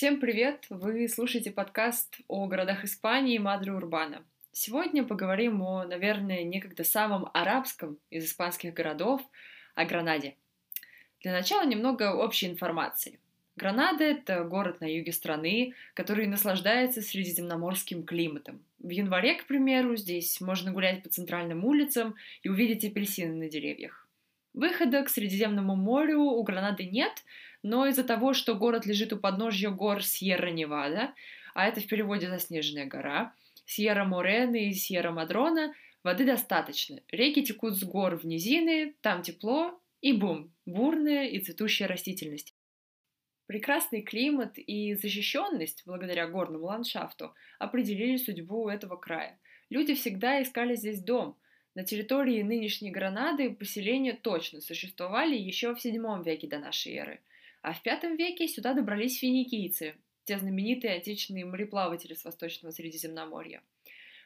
Всем привет! Вы слушаете подкаст о городах Испании Мадре Урбана. Сегодня поговорим о, наверное, некогда самом арабском из испанских городов, о Гранаде. Для начала немного общей информации. Гранада — это город на юге страны, который наслаждается средиземноморским климатом. В январе, к примеру, здесь можно гулять по центральным улицам и увидеть апельсины на деревьях. Выхода к Средиземному морю у Гранады нет, но из-за того, что город лежит у подножья гор Сьерра-Невада, а это в переводе «заснеженная гора», Сьерра-Морена и Сьерра-Мадрона, воды достаточно. Реки текут с гор в низины, там тепло, и бум, бурная и цветущая растительность. Прекрасный климат и защищенность благодаря горному ландшафту определили судьбу этого края. Люди всегда искали здесь дом – на территории нынешней Гранады поселения точно существовали еще в VII веке до нашей эры, а в V веке сюда добрались финикийцы, те знаменитые отечественные мореплаватели с Восточного Средиземноморья.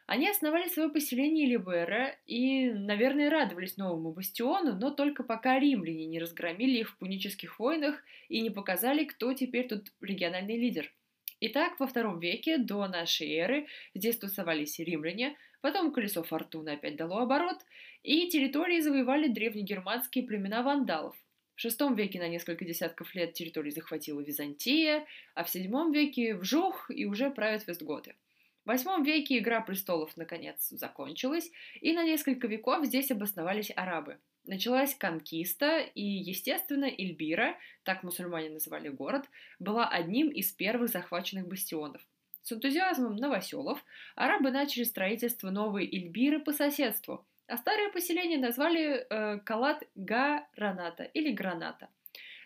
Они основали свое поселение Либера и, наверное, радовались новому бастиону, но только пока римляне не разгромили их в пунических войнах и не показали, кто теперь тут региональный лидер. Итак, во втором веке до нашей эры здесь тусовались римляне, Потом колесо фортуны опять дало оборот, и территории завоевали древнегерманские племена вандалов. В VI веке на несколько десятков лет территории захватила Византия, а в VII веке вжух и уже правят Вестготы. В VIII веке Игра престолов наконец закончилась, и на несколько веков здесь обосновались арабы. Началась конкиста, и, естественно, Эльбира, так мусульмане называли город, была одним из первых захваченных бастионов – с энтузиазмом новоселов арабы начали строительство новой Ильбиры по соседству, а старое поселение назвали э, Калат-Га-Раната или Граната.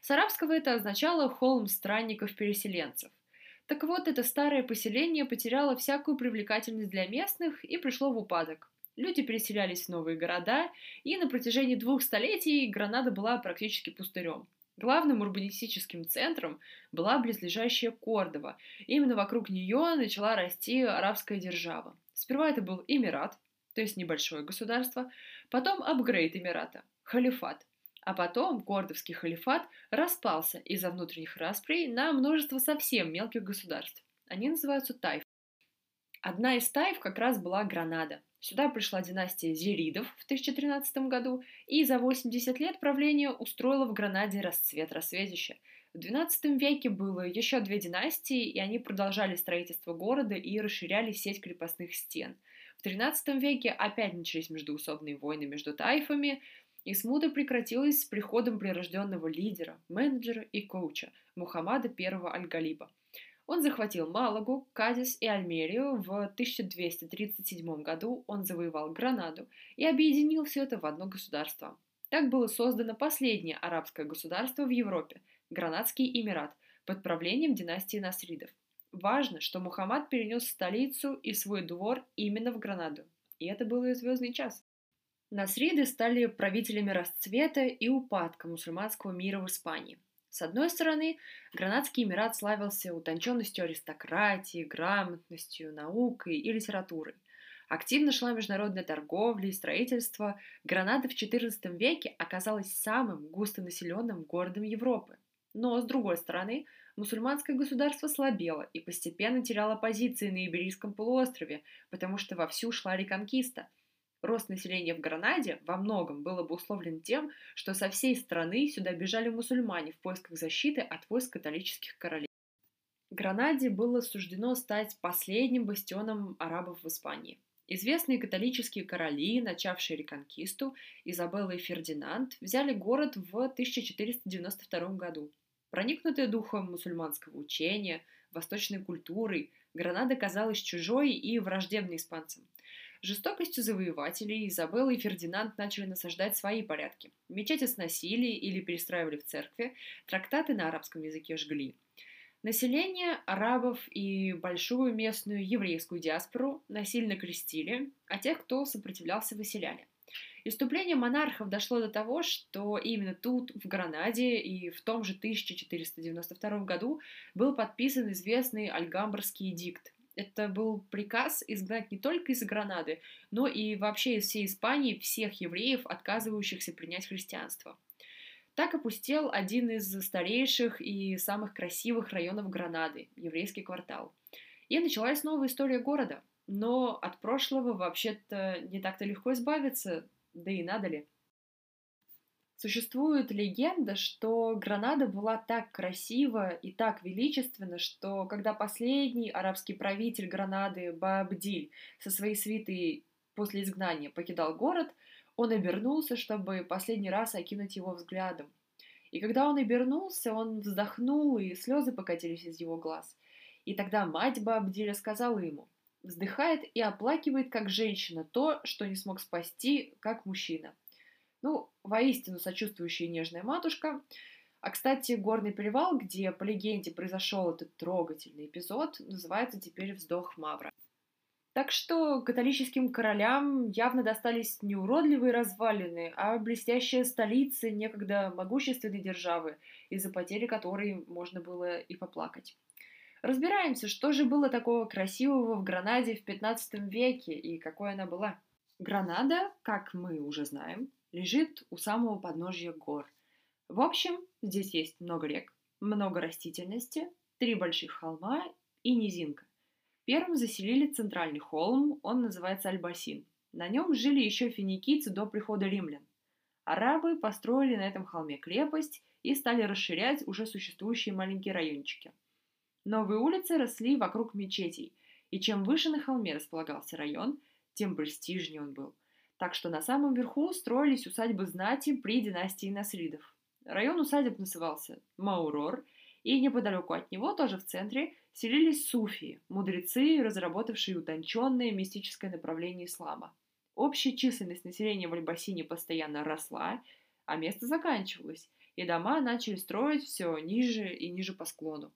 С арабского это означало «холм странников-переселенцев». Так вот, это старое поселение потеряло всякую привлекательность для местных и пришло в упадок. Люди переселялись в новые города, и на протяжении двух столетий Гранада была практически пустырем. Главным урбанистическим центром была близлежащая Кордова. Именно вокруг нее начала расти арабская держава. Сперва это был Эмират, то есть небольшое государство, потом апгрейд Эмирата, халифат, а потом Кордовский халифат распался из-за внутренних расприй на множество совсем мелких государств. Они называются тайф. Одна из тайф как раз была Гранада – Сюда пришла династия Зеридов в 1013 году и за 80 лет правления устроила в Гранаде расцвет рассветища. В XII веке было еще две династии, и они продолжали строительство города и расширяли сеть крепостных стен. В XIII веке опять начались междуусобные войны между тайфами, и смута прекратилась с приходом прирожденного лидера, менеджера и коуча Мухаммада I Аль-Галиба. Он захватил Малагу, Кадис и Альмерию. В 1237 году он завоевал Гранаду и объединил все это в одно государство. Так было создано последнее арабское государство в Европе – Гранадский Эмират, под правлением династии Насридов. Важно, что Мухаммад перенес столицу и свой двор именно в Гранаду. И это был ее звездный час. Насриды стали правителями расцвета и упадка мусульманского мира в Испании – с одной стороны, Гранадский Эмират славился утонченностью аристократии, грамотностью, наукой и литературой. Активно шла международная торговля и строительство. Гранада в XIV веке оказалась самым густонаселенным городом Европы. Но, с другой стороны, мусульманское государство слабело и постепенно теряло позиции на Иберийском полуострове, потому что вовсю шла реконкиста – Рост населения в Гранаде во многом был обусловлен тем, что со всей страны сюда бежали мусульмане в поисках защиты от войск католических королей. Гранаде было суждено стать последним бастионом арабов в Испании. Известные католические короли, начавшие реконкисту, Изабелла и Фердинанд, взяли город в 1492 году. Проникнутая духом мусульманского учения, восточной культурой, Гранада казалась чужой и враждебной испанцам – Жестокостью завоевателей Изабелла и Фердинанд начали насаждать свои порядки. Мечети сносили или перестраивали в церкви, трактаты на арабском языке жгли. Население арабов и большую местную еврейскую диаспору насильно крестили, а тех, кто сопротивлялся, выселяли. Иступление монархов дошло до того, что именно тут, в Гранаде, и в том же 1492 году был подписан известный Альгамбрский эдикт, это был приказ изгнать не только из Гранады, но и вообще из всей Испании всех евреев, отказывающихся принять христианство. Так опустел один из старейших и самых красивых районов Гранады, еврейский квартал. И началась новая история города. Но от прошлого вообще-то не так-то легко избавиться, да и надо ли. Существует легенда, что Гранада была так красива и так величественна, что когда последний арабский правитель Гранады Баабдиль со своей свитой после изгнания покидал город, он обернулся, чтобы последний раз окинуть его взглядом. И когда он обернулся, он вздохнул, и слезы покатились из его глаз. И тогда мать Баабдиля сказала ему, вздыхает и оплакивает как женщина то, что не смог спасти как мужчина. Ну, воистину сочувствующая и нежная матушка. А, кстати, горный перевал, где по легенде произошел этот трогательный эпизод, называется теперь «Вздох Мавра». Так что католическим королям явно достались не уродливые развалины, а блестящая столица некогда могущественной державы, из-за потери которой можно было и поплакать. Разбираемся, что же было такого красивого в Гранаде в 15 веке и какой она была. Гранада, как мы уже знаем, лежит у самого подножья гор. В общем, здесь есть много рек, много растительности, три больших холма и низинка. Первым заселили центральный холм, он называется Альбасин. На нем жили еще финикийцы до прихода римлян. Арабы построили на этом холме крепость и стали расширять уже существующие маленькие райончики. Новые улицы росли вокруг мечетей, и чем выше на холме располагался район, тем престижнее он был. Так что на самом верху строились усадьбы знати при династии Насридов. Район усадеб назывался Маурор, и неподалеку от него, тоже в центре, селились суфии, мудрецы, разработавшие утонченное мистическое направление ислама. Общая численность населения в Альбасине постоянно росла, а место заканчивалось, и дома начали строить все ниже и ниже по склону.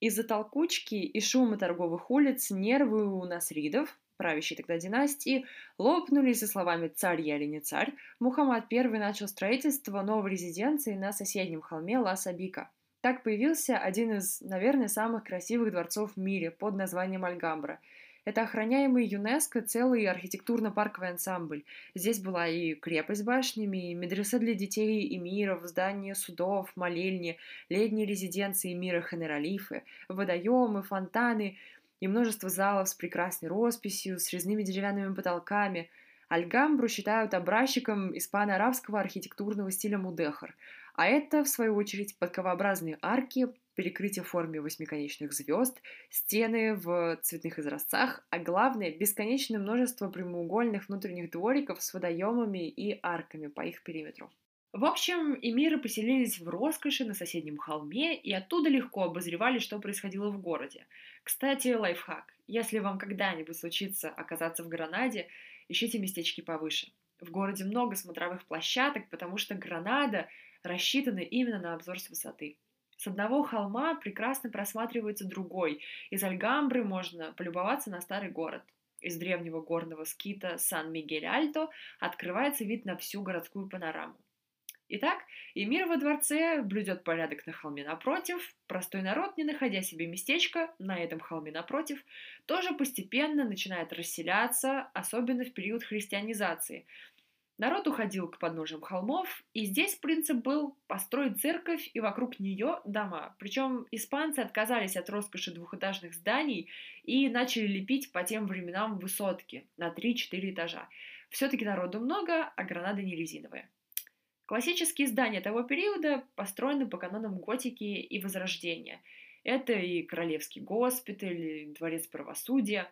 Из-за толкучки и шума торговых улиц нервы у насридов, правящей тогда династии, лопнули со словами «царь я или не царь», Мухаммад I начал строительство новой резиденции на соседнем холме Ла-Сабика – так появился один из, наверное, самых красивых дворцов в мире под названием Альгамбра. Это охраняемый ЮНЕСКО целый архитектурно-парковый ансамбль. Здесь была и крепость с башнями, и медресе для детей и миров, здания судов, молельни, летние резиденции мира Хенералифы, водоемы, фонтаны и множество залов с прекрасной росписью, с резными деревянными потолками – Альгамбру считают образчиком испано-арабского архитектурного стиля мудехар, а это, в свою очередь, подковообразные арки, перекрытие в форме восьмиконечных звезд, стены в цветных изразцах, а главное – бесконечное множество прямоугольных внутренних двориков с водоемами и арками по их периметру. В общем, эмиры поселились в роскоши на соседнем холме и оттуда легко обозревали, что происходило в городе. Кстати, лайфхак. Если вам когда-нибудь случится оказаться в Гранаде, ищите местечки повыше. В городе много смотровых площадок, потому что Гранада рассчитана именно на обзор с высоты. С одного холма прекрасно просматривается другой. Из Альгамбры можно полюбоваться на старый город. Из древнего горного скита Сан-Мигель-Альто открывается вид на всю городскую панораму. Итак, Эмир во дворце блюдет порядок на холме напротив, простой народ, не находя себе местечко на этом холме напротив, тоже постепенно начинает расселяться, особенно в период христианизации. Народ уходил к подножиям холмов, и здесь принцип был построить церковь и вокруг нее дома. Причем испанцы отказались от роскоши двухэтажных зданий и начали лепить по тем временам высотки на 3-4 этажа. Все-таки народу много, а гранаты не резиновые. Классические здания того периода построены по канонам готики и возрождения. Это и Королевский госпиталь, и Дворец правосудия.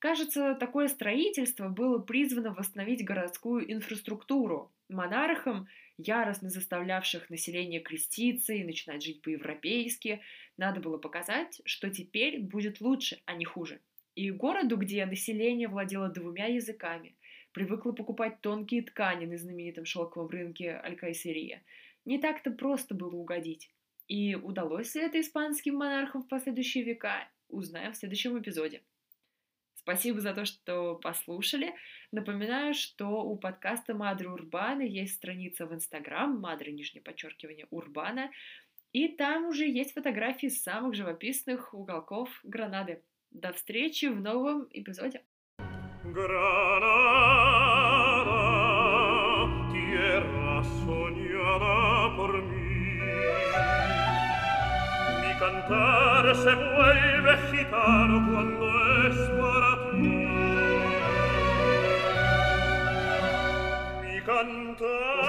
Кажется, такое строительство было призвано восстановить городскую инфраструктуру. Монархам, яростно заставлявших население креститься и начинать жить по-европейски, надо было показать, что теперь будет лучше, а не хуже. И городу, где население владело двумя языками, привыкла покупать тонкие ткани на знаменитом шелковом рынке Алькайсерия. Не так-то просто было угодить. И удалось ли это испанским монархам в последующие века, узнаем в следующем эпизоде. Спасибо за то, что послушали. Напоминаю, что у подкаста Мадры Урбана есть страница в Инстаграм, Мадры, нижнее подчеркивание, Урбана, и там уже есть фотографии самых живописных уголков Гранады. До встречи в новом эпизоде. Granada, se vuelve gitano cuando es para cantare